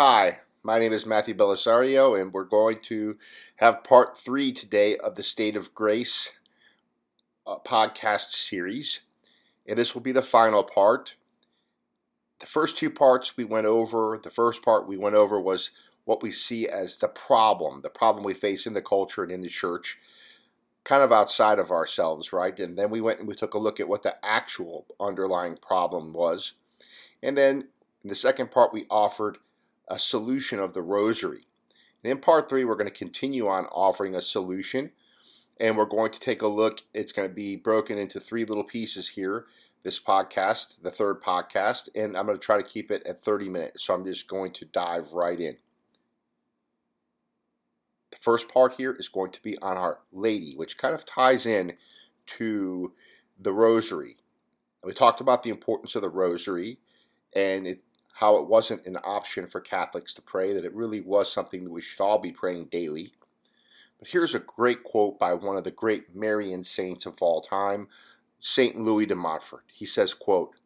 Hi, my name is Matthew Bellisario, and we're going to have part three today of the State of Grace uh, podcast series. And this will be the final part. The first two parts we went over, the first part we went over was what we see as the problem, the problem we face in the culture and in the church, kind of outside of ourselves, right? And then we went and we took a look at what the actual underlying problem was. And then in the second part, we offered a solution of the rosary. And in part three, we're going to continue on offering a solution. And we're going to take a look. It's going to be broken into three little pieces here this podcast, the third podcast. And I'm going to try to keep it at 30 minutes. So I'm just going to dive right in. The first part here is going to be on Our Lady, which kind of ties in to the rosary. We talked about the importance of the rosary and it how it wasn't an option for Catholics to pray, that it really was something that we should all be praying daily. But here's a great quote by one of the great Marian saints of all time, St. Louis de Montfort. He says, quote,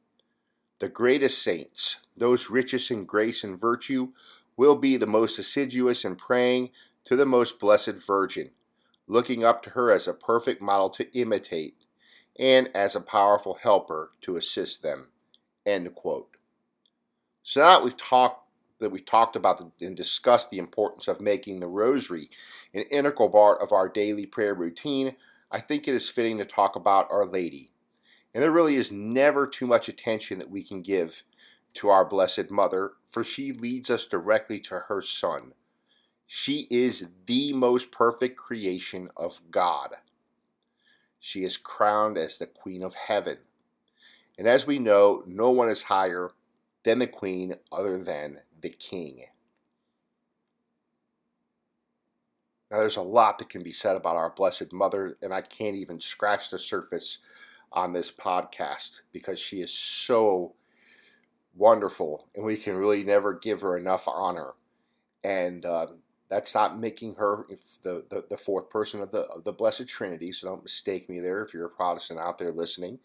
The greatest saints, those richest in grace and virtue, will be the most assiduous in praying to the most blessed Virgin, looking up to her as a perfect model to imitate and as a powerful helper to assist them. End quote. So now that we've talked that we talked about and discussed the importance of making the rosary an integral part of our daily prayer routine, I think it is fitting to talk about Our Lady. And there really is never too much attention that we can give to our Blessed Mother, for she leads us directly to her Son. She is the most perfect creation of God. She is crowned as the Queen of Heaven. And as we know, no one is higher than the queen other than the king. Now, there's a lot that can be said about our Blessed Mother, and I can't even scratch the surface on this podcast because she is so wonderful, and we can really never give her enough honor. And uh, that's not making her the, the, the, fourth person of the, of the Blessed Trinity, so don't mistake me there if you're a Protestant out there listening.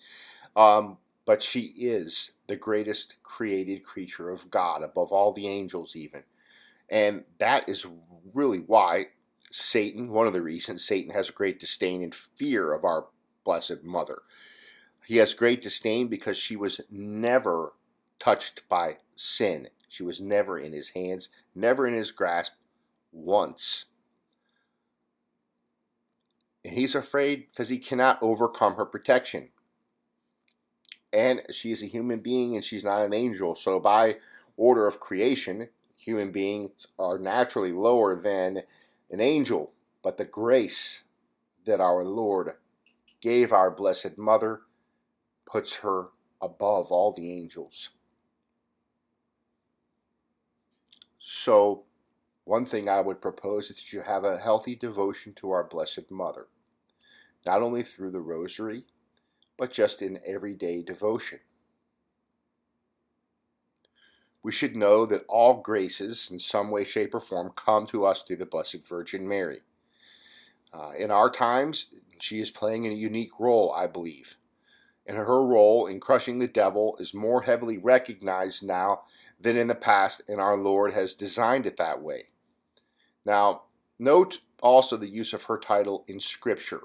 Um, but she is the greatest created creature of God, above all the angels, even. And that is really why Satan, one of the reasons Satan has great disdain and fear of our Blessed Mother. He has great disdain because she was never touched by sin. She was never in his hands, never in his grasp once. And he's afraid because he cannot overcome her protection and she is a human being and she's not an angel. So, by order of creation, human beings are naturally lower than an angel. But the grace that our Lord gave our Blessed Mother puts her above all the angels. So, one thing I would propose is that you have a healthy devotion to our Blessed Mother, not only through the Rosary but just in everyday devotion. We should know that all graces, in some way, shape, or form, come to us through the Blessed Virgin Mary. Uh, in our times, she is playing a unique role, I believe. And her role in crushing the devil is more heavily recognized now than in the past, and our Lord has designed it that way. Now, note also the use of her title in Scripture.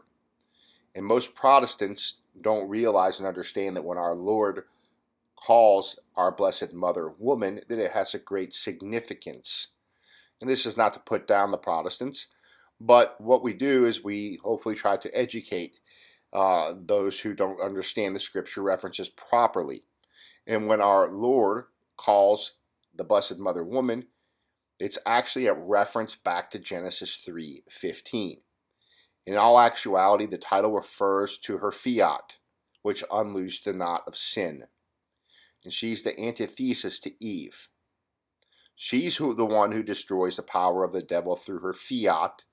And most Protestants don't realize and understand that when our Lord calls our Blessed Mother woman, that it has a great significance. And this is not to put down the Protestants, but what we do is we hopefully try to educate uh, those who don't understand the scripture references properly. And when our Lord calls the Blessed Mother woman, it's actually a reference back to Genesis 3:15. In all actuality, the title refers to her fiat, which unloosed the knot of sin. And she's the antithesis to Eve. She's who, the one who destroys the power of the devil through her fiat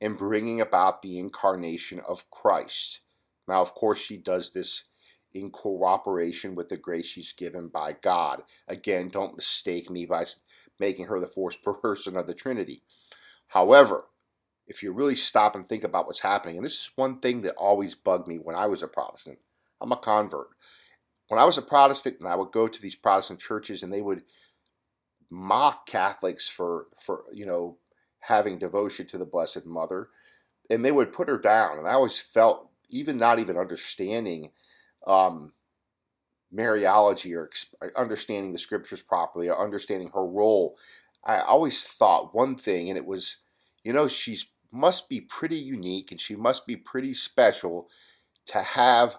in bringing about the incarnation of Christ. Now, of course, she does this in cooperation with the grace she's given by God. Again, don't mistake me by making her the fourth person of the Trinity. However, if you really stop and think about what's happening, and this is one thing that always bugged me when I was a Protestant. I'm a convert. When I was a Protestant and I would go to these Protestant churches and they would mock Catholics for for you know having devotion to the Blessed Mother, and they would put her down. And I always felt, even not even understanding um, Mariology or understanding the scriptures properly or understanding her role, I always thought one thing, and it was, you know, she's must be pretty unique and she must be pretty special to have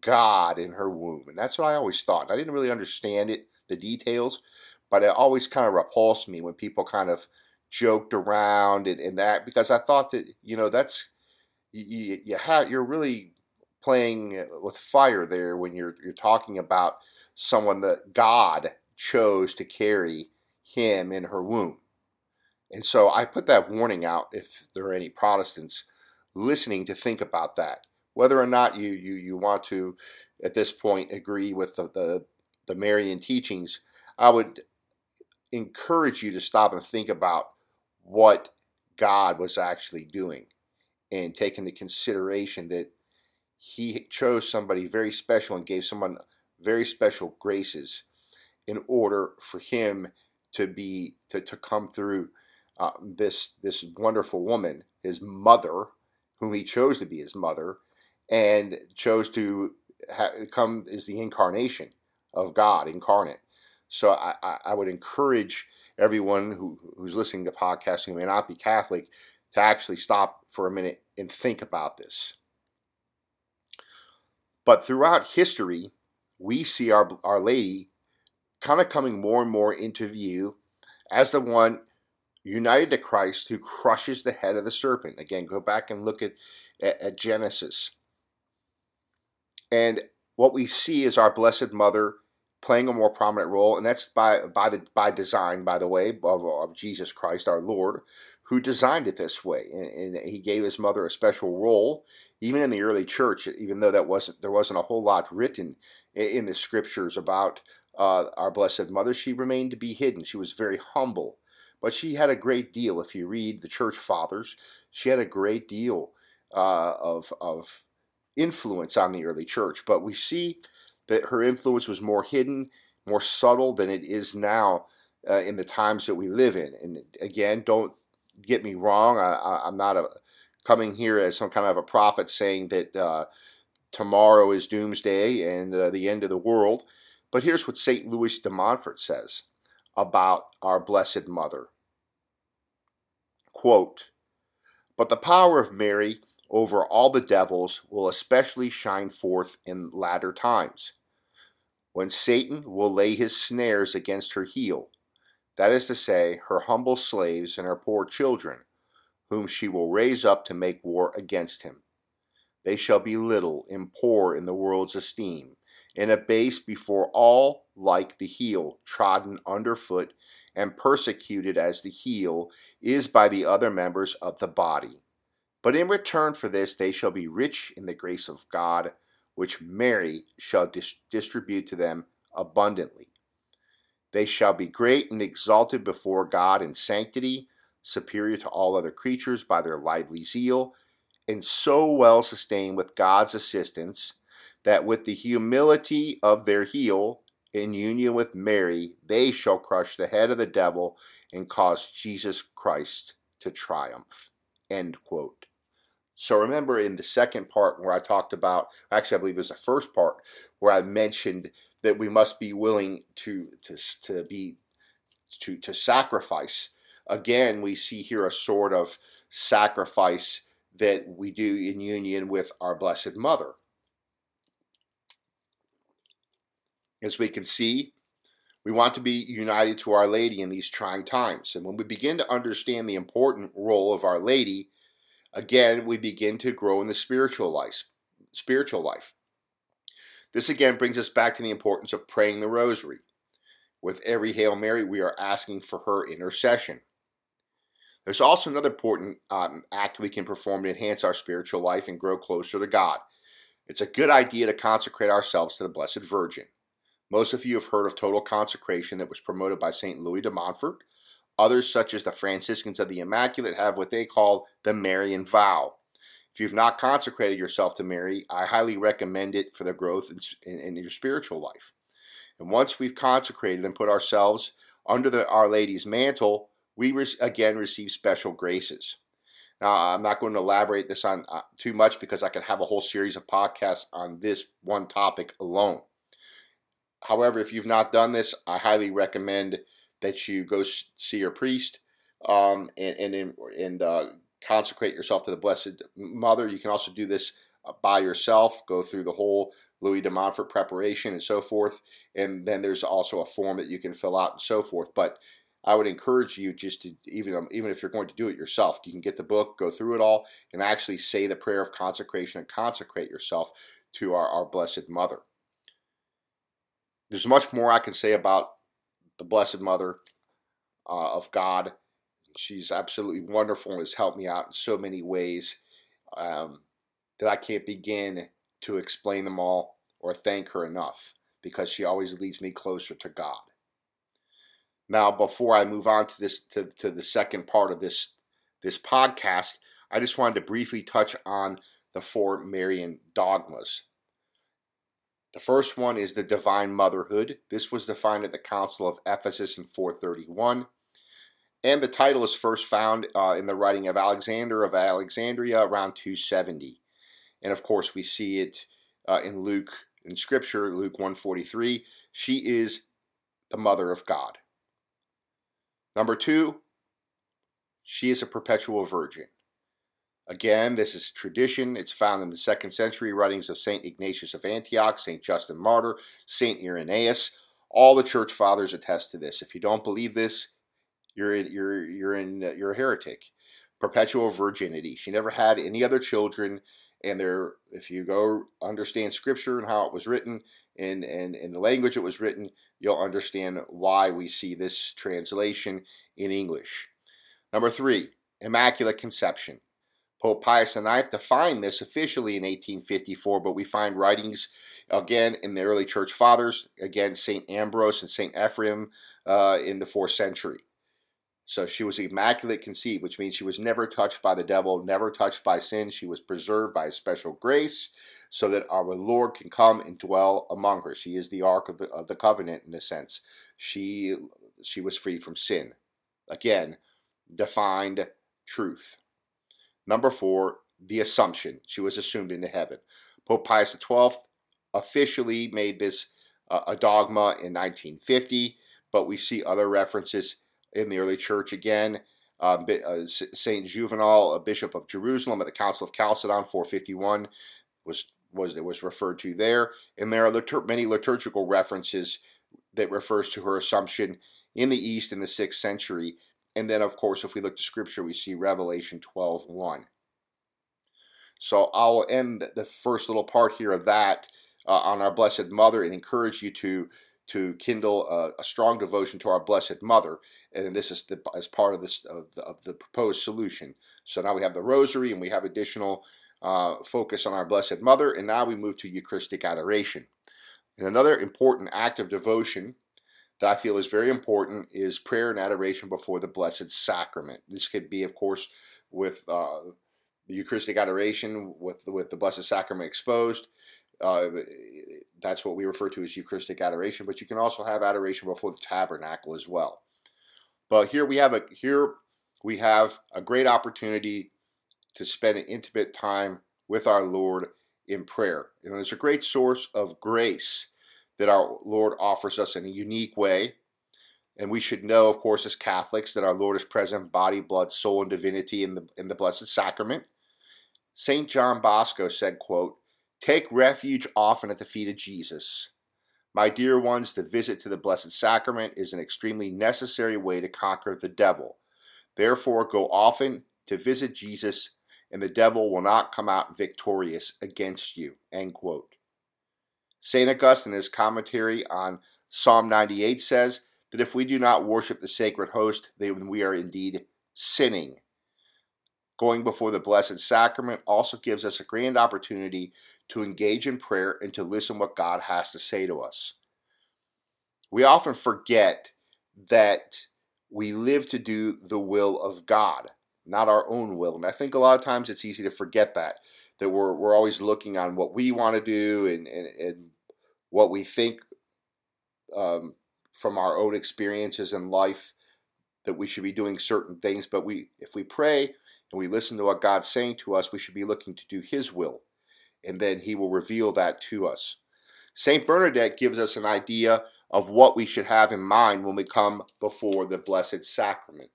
God in her womb. And that's what I always thought. I didn't really understand it, the details, but it always kind of repulsed me when people kind of joked around and, and that because I thought that, you know, that's you, you have you're really playing with fire there when you're you're talking about someone that God chose to carry him in her womb. And so I put that warning out if there are any Protestants listening to think about that. Whether or not you, you, you want to, at this point, agree with the, the, the Marian teachings, I would encourage you to stop and think about what God was actually doing and take into consideration that he chose somebody very special and gave someone very special graces in order for him to be to, to come through uh, this this wonderful woman, his mother, whom he chose to be his mother, and chose to ha- come is the incarnation of God incarnate. So I, I, would encourage everyone who, who's listening to podcasts who may not be Catholic to actually stop for a minute and think about this. But throughout history, we see our, our Lady kind of coming more and more into view as the one united to Christ who crushes the head of the serpent. Again, go back and look at, at, at Genesis. And what we see is our Blessed Mother playing a more prominent role, and that's by by the by design, by the way, of, of Jesus Christ our Lord, who designed it this way, and, and, he gave his mother a special role, even in the early church. Even though that wasn't there wasn't a whole lot written in, in the scriptures about uh, our Blessed Mother, she remained to be hidden. She was very humble but she had a great deal. If you read the church fathers, she had a great deal uh, of, of influence on the early church. But we see that her influence was more hidden, more subtle than it is now uh, in the times that we live in. And again, don't get me wrong. I, am not a, coming here as some kind of a prophet saying that uh, tomorrow is doomsday and uh, the end of the world. But here's what St. Louis de Montfort says about our Blessed Mother. Quote, But the power of Mary over all the devils will especially shine forth in latter times, when Satan will lay his snares against her heel, that is to say, her humble slaves and her poor children, whom she will raise up to make war against him. They shall be little and poor in the world's esteem, and abased before all like the heel trodden underfoot and persecuted as the heel is by the other members of the body. But in return for this they shall be rich in the grace of God, which Mary shall dis- distribute to them abundantly. They shall be great and exalted before God in sanctity, superior to all other creatures by their lively zeal, and so well sustained with God's assistance that with the humility of their heel, in union with Mary, they shall crush the head of the devil and cause Jesus Christ to triumph. End quote. So remember in the second part where I talked about, actually I believe it was the first part where I mentioned that we must be willing to to to be to to sacrifice. Again, we see here a sort of sacrifice that we do in union with our Blessed Mother. As we can see, we want to be united to Our Lady in these trying times. And when we begin to understand the important role of Our Lady, again, we begin to grow in the spiritual life. Spiritual life. This again brings us back to the importance of praying the rosary. With every Hail Mary, we are asking for her intercession. There's also another important um, act we can perform to enhance our spiritual life and grow closer to God. It's a good idea to consecrate ourselves to the Blessed Virgin. Most of you have heard of total consecration that was promoted by St. Louis de Montfort. Others, such as the Franciscans of the Immaculate, have what they call the Marian vow. If you've not consecrated yourself to Mary, I highly recommend it for the growth in, in, in your spiritual life. And once we've consecrated and put ourselves under the Our Lady's mantle, we re- again receive special graces. Now, I'm not going to elaborate this on uh, too much because I could have a whole series of podcasts on this one topic alone. However, if you've not done this, I highly recommend that you go see your priest um, and and and uh, consecrate yourself to the Blessed Mother. You can also do this uh, by yourself. Go through the whole Louis de Montfort preparation and so forth, and then there's also a form that you can fill out and so forth. But I would encourage you just to even um, even if you're going to do it yourself, you can get the book, go through it all, and actually say the prayer of consecration and consecrate yourself to our, our Blessed Mother. There's much more I can say about the Blessed Mother uh, of God. She's absolutely wonderful and has helped me out in so many ways um, that I can't begin to explain them all or thank her enough because she always leads me closer to God. Now, before I move on to this to, to the second part of this this podcast, I just wanted to briefly touch on the four Marian dogmas. The first one is the divine motherhood. This was defined at the Council of Ephesus in 431. And the title is first found uh, in the writing of Alexander of Alexandria around 270. And of course, we see it uh, in Luke, in Scripture, Luke 143. She is the mother of God. Number two, she is a perpetual virgin. Again, this is tradition. It's found in the second century writings of St. Ignatius of Antioch, St. Justin Martyr, St. Irenaeus. All the church fathers attest to this. If you don't believe this, you're you're you're in you're a heretic. Perpetual virginity. She never had any other children, and there, if you go understand Scripture and how it was written, and and in the language it was written, you'll understand why we see this translation in English. Number three, Immaculate Conception. Pope Pius IX defined this officially in 1854, but we find writings again in the early church fathers, again, St. Ambrose and St. Ephraim uh, in the fourth century. So she was immaculate conceived, which means she was never touched by the devil, never touched by sin. She was preserved by a special grace so that our Lord can come and dwell among her. She is the Ark of the, of the Covenant in a sense. She, she was free from sin. Again, defined truth. Number four, the Assumption. She was assumed into heaven. Pope Pius XII officially made this uh, a dogma in 1950, but we see other references in the early church again. Um, uh, Saint Juvenal, a bishop of Jerusalem at the Council of Chalcedon, 451, was was was referred to there, and there are litur- many liturgical references that refers to her assumption in the East in the sixth century and then, of course, if we look to Scripture, we see Revelation 12 1. So I'll end the first little part here of that uh, on our Blessed Mother and encourage you to to kindle a, a, strong devotion to our Blessed Mother, and this is the, as part of this of the, of the, proposed solution. So now we have the Rosary, and we have additional uh, focus on our Blessed Mother, and now we move to Eucharistic adoration. And another important act of devotion that I feel is very important is prayer and adoration before the Blessed Sacrament. This could be, of course, with uh, Eucharistic adoration, with with the Blessed Sacrament exposed. Uh, that's what we refer to as Eucharistic adoration. But you can also have adoration before the tabernacle as well. But here we have a here we have a great opportunity to spend an intimate time with our Lord in prayer. And there's a great source of grace that our Lord offers us in a unique way. And we should know, of course, as Catholics, that our Lord is present body, blood, soul, and divinity in the, in the Blessed Sacrament. St. John Bosco said, quote, Take refuge often at the feet of Jesus. My dear ones, the visit to the Blessed Sacrament is an extremely necessary way to conquer the devil. Therefore, go often to visit Jesus, and the devil will not come out victorious against you. End quote. St. Augustine, in his commentary on Psalm 98, says that if we do not worship the sacred host, then we are indeed sinning. Going before the Blessed Sacrament also gives us a grand opportunity to engage in prayer and to listen what God has to say to us. We often forget that we live to do the will of God, not our own will. And I think a lot of times it's easy to forget that, that we're, we're always looking on what we want to do and, and, and what we think um, from our own experiences in life that we should be doing certain things, but we if we pray and we listen to what God's saying to us, we should be looking to do his will. And then he will reveal that to us. St. Bernadette gives us an idea of what we should have in mind when we come before the Blessed Sacrament.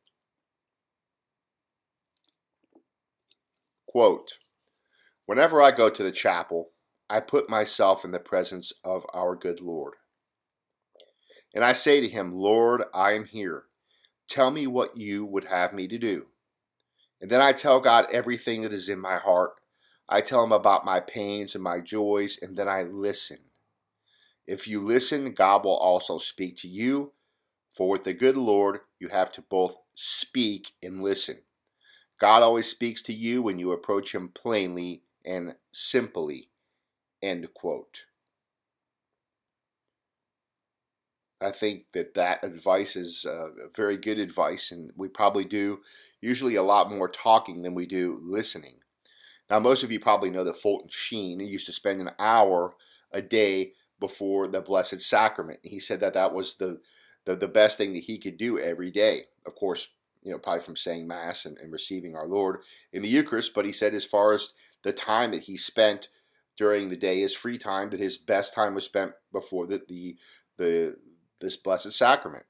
Quote, Whenever I go to the chapel, I put myself in the presence of our good Lord. And I say to him, Lord, I am here. Tell me what you would have me to do. And then I tell God everything that is in my heart. I tell him about my pains and my joys, and then I listen. If you listen, God will also speak to you. For with the good Lord, you have to both speak and listen. God always speaks to you when you approach him plainly and simply. End quote. I think that that advice is uh, very good advice, and we probably do usually a lot more talking than we do listening. Now, most of you probably know that Fulton Sheen used to spend an hour a day before the Blessed Sacrament. He said that that was the, the, the best thing that he could do every day. Of course, you know, probably from saying Mass and, and receiving our Lord in the Eucharist, but he said as far as the time that he spent during the day, his free time, that his best time was spent before the, the, the this Blessed Sacrament.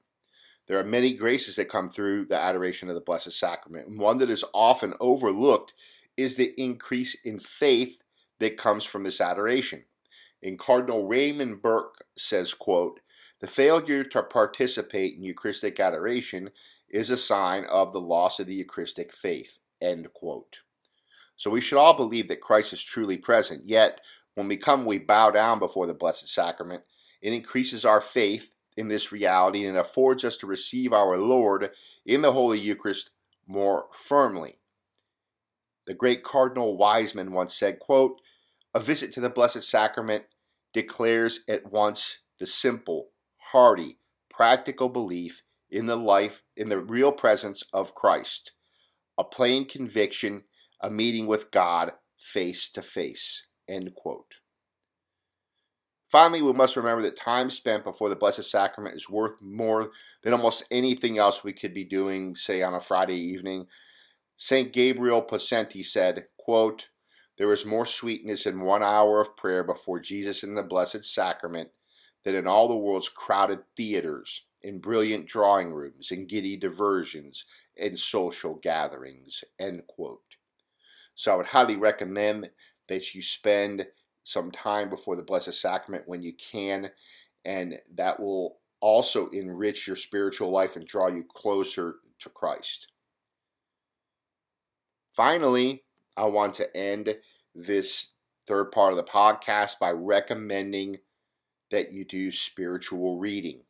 There are many graces that come through the adoration of the Blessed Sacrament. And one that is often overlooked is the increase in faith that comes from this adoration. And Cardinal Raymond Burke says, quote, the failure to participate in Eucharistic adoration is a sign of the loss of the Eucharistic faith. End quote. So we should all believe that Christ is truly present. Yet, when we come, we bow down before the Blessed Sacrament. It increases our faith in this reality and affords us to receive our Lord in the Holy Eucharist more firmly. The great Cardinal Wiseman once said, quote, A visit to the Blessed Sacrament declares at once the simple, hearty, practical belief in the life, in the real presence of Christ, a plain conviction, a meeting with God face to face. End quote. Finally, we must remember that time spent before the Blessed Sacrament is worth more than almost anything else we could be doing, say, on a Friday evening. St. Gabriel Possenti said, quote, There is more sweetness in one hour of prayer before Jesus in the Blessed Sacrament than in all the world's crowded theaters, in brilliant drawing rooms, in giddy diversions, and social gatherings. End quote. So I would highly recommend that you spend some time before the Blessed Sacrament when you can, and that will also enrich your spiritual life and draw you closer to Christ. Finally, I want to end this third part of the podcast by recommending that you do spiritual reading.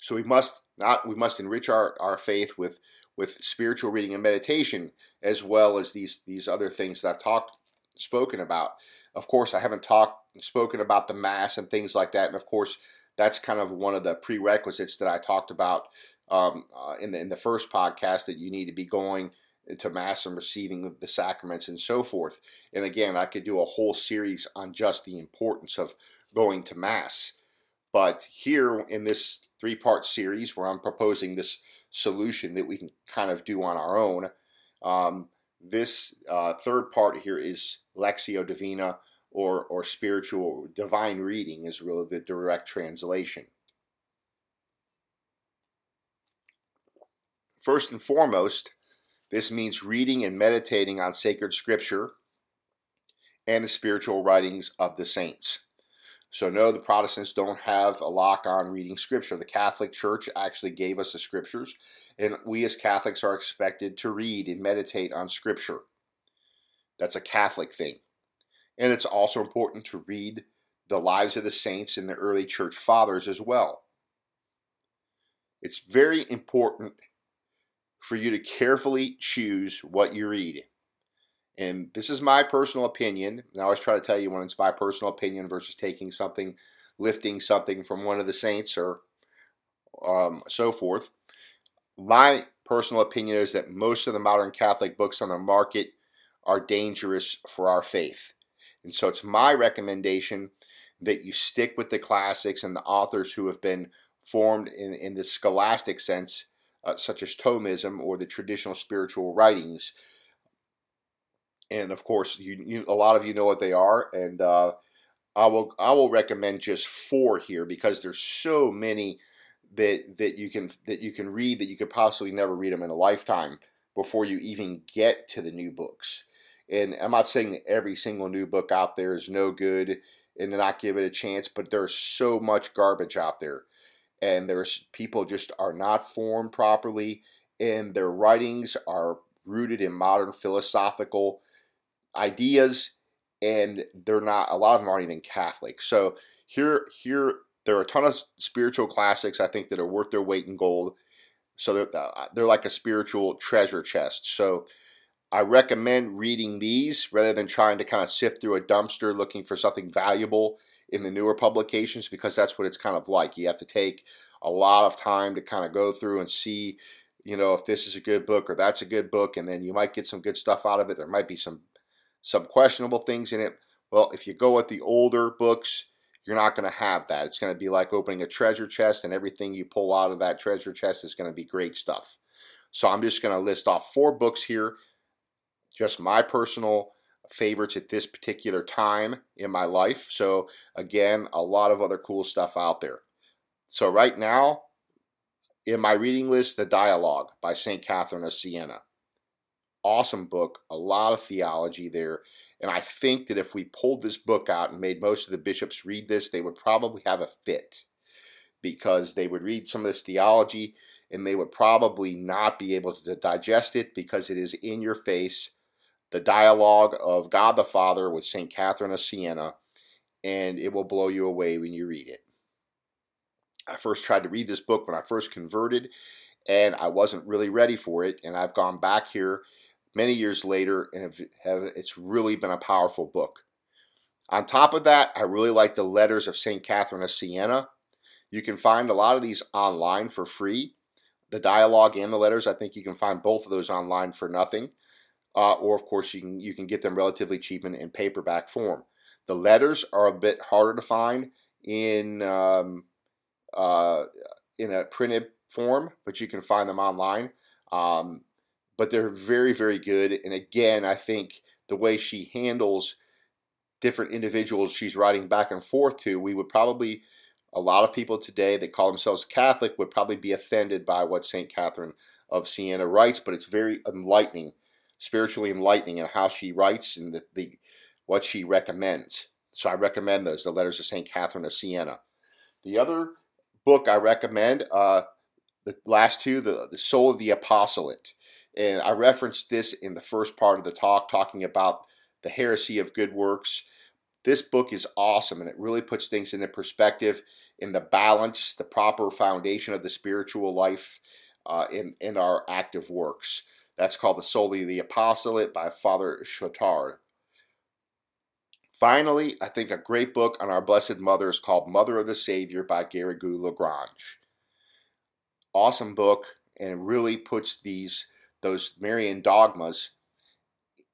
So we must not we must enrich our, our faith with with spiritual reading and meditation as well as these these other things that I've talked spoken about. Of course, I haven't talked spoken about the mass and things like that, and of course, that's kind of one of the prerequisites that I talked about um, uh, in the in the first podcast that you need to be going to mass and receiving the sacraments and so forth. And again, I could do a whole series on just the importance of going to mass. But here in this three part series where I'm proposing this solution that we can kind of do on our own, um, this uh, third part here is Lectio Divina or, or spiritual divine reading is really the direct translation. First and foremost, this means reading and meditating on sacred scripture and the spiritual writings of the saints. So, no, the Protestants don't have a lock on reading Scripture. The Catholic Church actually gave us the Scriptures, and we as Catholics are expected to read and meditate on Scripture. That's a Catholic thing. And it's also important to read the lives of the saints and the early church fathers as well. It's very important for you to carefully choose what you read. And this is my personal opinion. And I always try to tell you when it's my personal opinion versus taking something, lifting something from one of the saints or um, so forth. My personal opinion is that most of the modern Catholic books on the market are dangerous for our faith. And so it's my recommendation that you stick with the classics and the authors who have been formed in, in the scholastic sense, uh, such as Thomism or the traditional spiritual writings. And of course, you, you a lot of you know what they are, and uh, I will I will recommend just four here because there's so many that that you can that you can read that you could possibly never read them in a lifetime before you even get to the new books. And I'm not saying that every single new book out there is no good and to not give it a chance, but there's so much garbage out there. And there's people just are not formed properly, and their writings are rooted in modern philosophical ideas, and they're not a lot of them aren't even Catholic. So here here there are a ton of spiritual classics I think that are worth their weight in gold. So they're, uh, they're like a spiritual treasure chest. So I recommend reading these rather than trying to kind of sift through a dumpster looking for something valuable in the newer publications because that's what it's kind of like. You have to take a lot of time to kind of go through and see, you know, if this is a good book or that's a good book, and then you might get some good stuff out of it. There might be some some questionable things in it. Well, if you go with the older books, you're not going to have that. It's going to be like opening a treasure chest, and everything you pull out of that treasure chest is going to be great stuff. So I'm just going to list off four books here just my personal favorites at this particular time in my life. So, again, a lot of other cool stuff out there. So, right now, in my reading list, The Dialogue by St. Catherine of Siena. Awesome book, a lot of theology there. And I think that if we pulled this book out and made most of the bishops read this, they would probably have a fit because they would read some of this theology and they would probably not be able to digest it because it is in your face the dialogue of God the Father with St. Catherine of Siena, and it will blow you away when you read it. I first tried to read this book when I first converted, and I wasn't really ready for it, and I've gone back here many years later, and have, have, it's really been a powerful book. On top of that, I really like the letters of St. Catherine of Siena. You can find a lot of these online for free. The dialogue and the letters, I think you can find both of those online for nothing uh, or of course you can you can get them relatively cheap in, in paperback form. The letters are a bit harder to find in um, uh, in a printed form, but you can find them online. Um, but they're very very good, and again, I think the way she handles different individuals she's writing back and forth to, we would probably a lot of people today that call themselves Catholic would probably be offended by what St. Catherine of Siena writes, but it's very enlightening spiritually enlightening in how she writes and the, the what she recommends. So I recommend those, the letters of St. Catherine of Siena. The other book I recommend, uh, the last two, the, the Soul of the Apostolate. And I referenced this in the first part of the talk, talking about the heresy of good works. This book is awesome and it really puts things into perspective in the balance, the proper foundation of the spiritual life uh, in, in our active works. That's called the Soul of the Apostolate by Father Chautard. Finally, I think a great book on our Blessed Mother is called Mother of the Savior by Garrigou Lagrange. Awesome book, and really puts these those Marian dogmas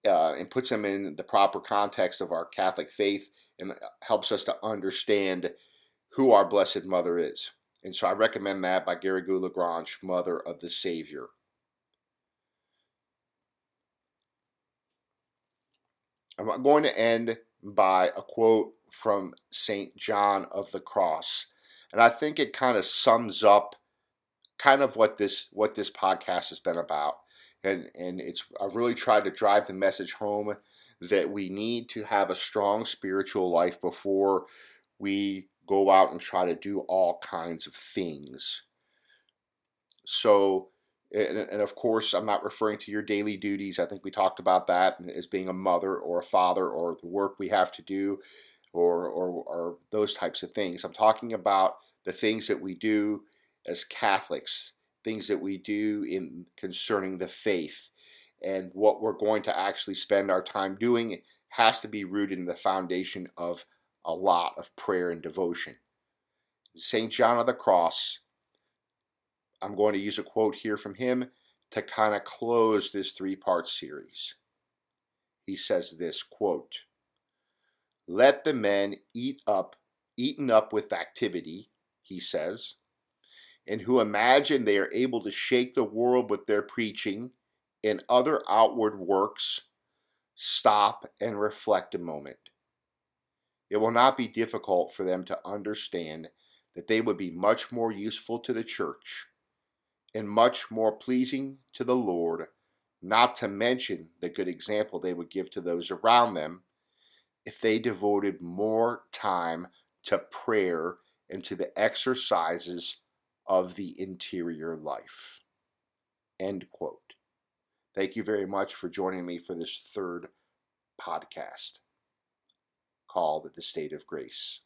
uh, and puts them in the proper context of our Catholic faith and helps us to understand who our Blessed Mother is. And so I recommend that by Garrigou Lagrange, Mother of the Savior. I'm going to end by a quote from St. John of the Cross. And I think it kind of sums up kind of what this what this podcast has been about. And and it's I've really tried to drive the message home that we need to have a strong spiritual life before we go out and try to do all kinds of things. So and, and, of course, I'm not referring to your daily duties. I think we talked about that as being a mother or a father or the work we have to do or, or, or those types of things. I'm talking about the things that we do as Catholics, things that we do in concerning the faith. And what we're going to actually spend our time doing has to be rooted in the foundation of a lot of prayer and devotion. St. John of the Cross I'm going to use a quote here from him to kind of close this three-part series. He says this quote, "Let the men eat up eaten up with activity, he says, and who imagine they are able to shake the world with their preaching and other outward works, stop and reflect a moment. It will not be difficult for them to understand that they would be much more useful to the church and much more pleasing to the Lord, not to mention the good example they would give to those around them if they devoted more time to prayer and to the exercises of the interior life. End quote. Thank you very much for joining me for this third podcast called The State of Grace.